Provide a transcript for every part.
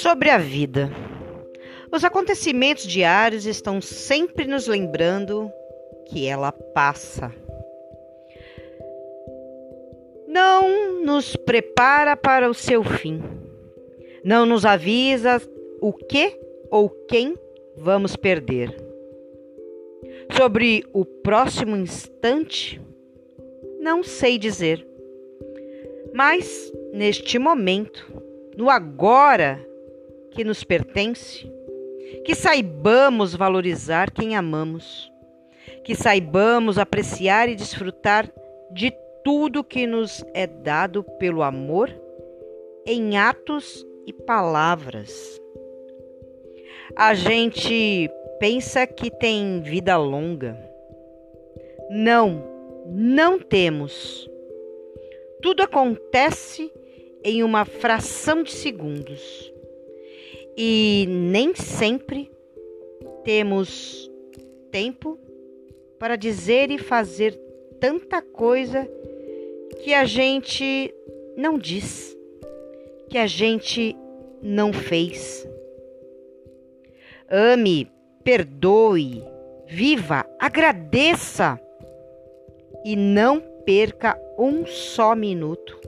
Sobre a vida. Os acontecimentos diários estão sempre nos lembrando que ela passa. Não nos prepara para o seu fim. Não nos avisa o que ou quem vamos perder. Sobre o próximo instante, não sei dizer. Mas, neste momento, no agora que nos pertence, que saibamos valorizar quem amamos, que saibamos apreciar e desfrutar de tudo que nos é dado pelo amor em atos e palavras. A gente pensa que tem vida longa. Não, não temos. Tudo acontece em uma fração de segundos. E nem sempre temos tempo para dizer e fazer tanta coisa que a gente não diz, que a gente não fez. Ame, perdoe, viva, agradeça e não perca um só minuto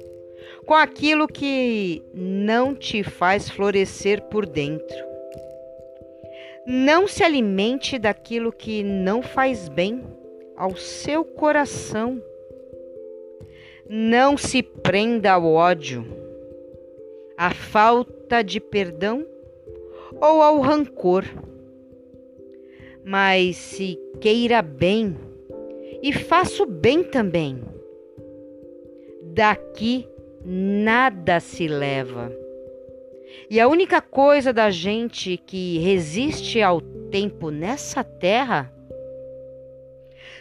com aquilo que não te faz florescer por dentro. Não se alimente daquilo que não faz bem ao seu coração. Não se prenda ao ódio, à falta de perdão ou ao rancor. Mas se queira bem e faça o bem também. Daqui nada se leva. E a única coisa da gente que resiste ao tempo nessa terra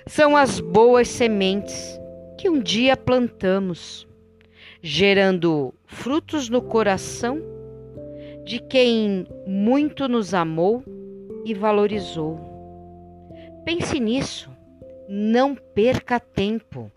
são as boas sementes que um dia plantamos, gerando frutos no coração de quem muito nos amou e valorizou. Pense nisso, não perca tempo.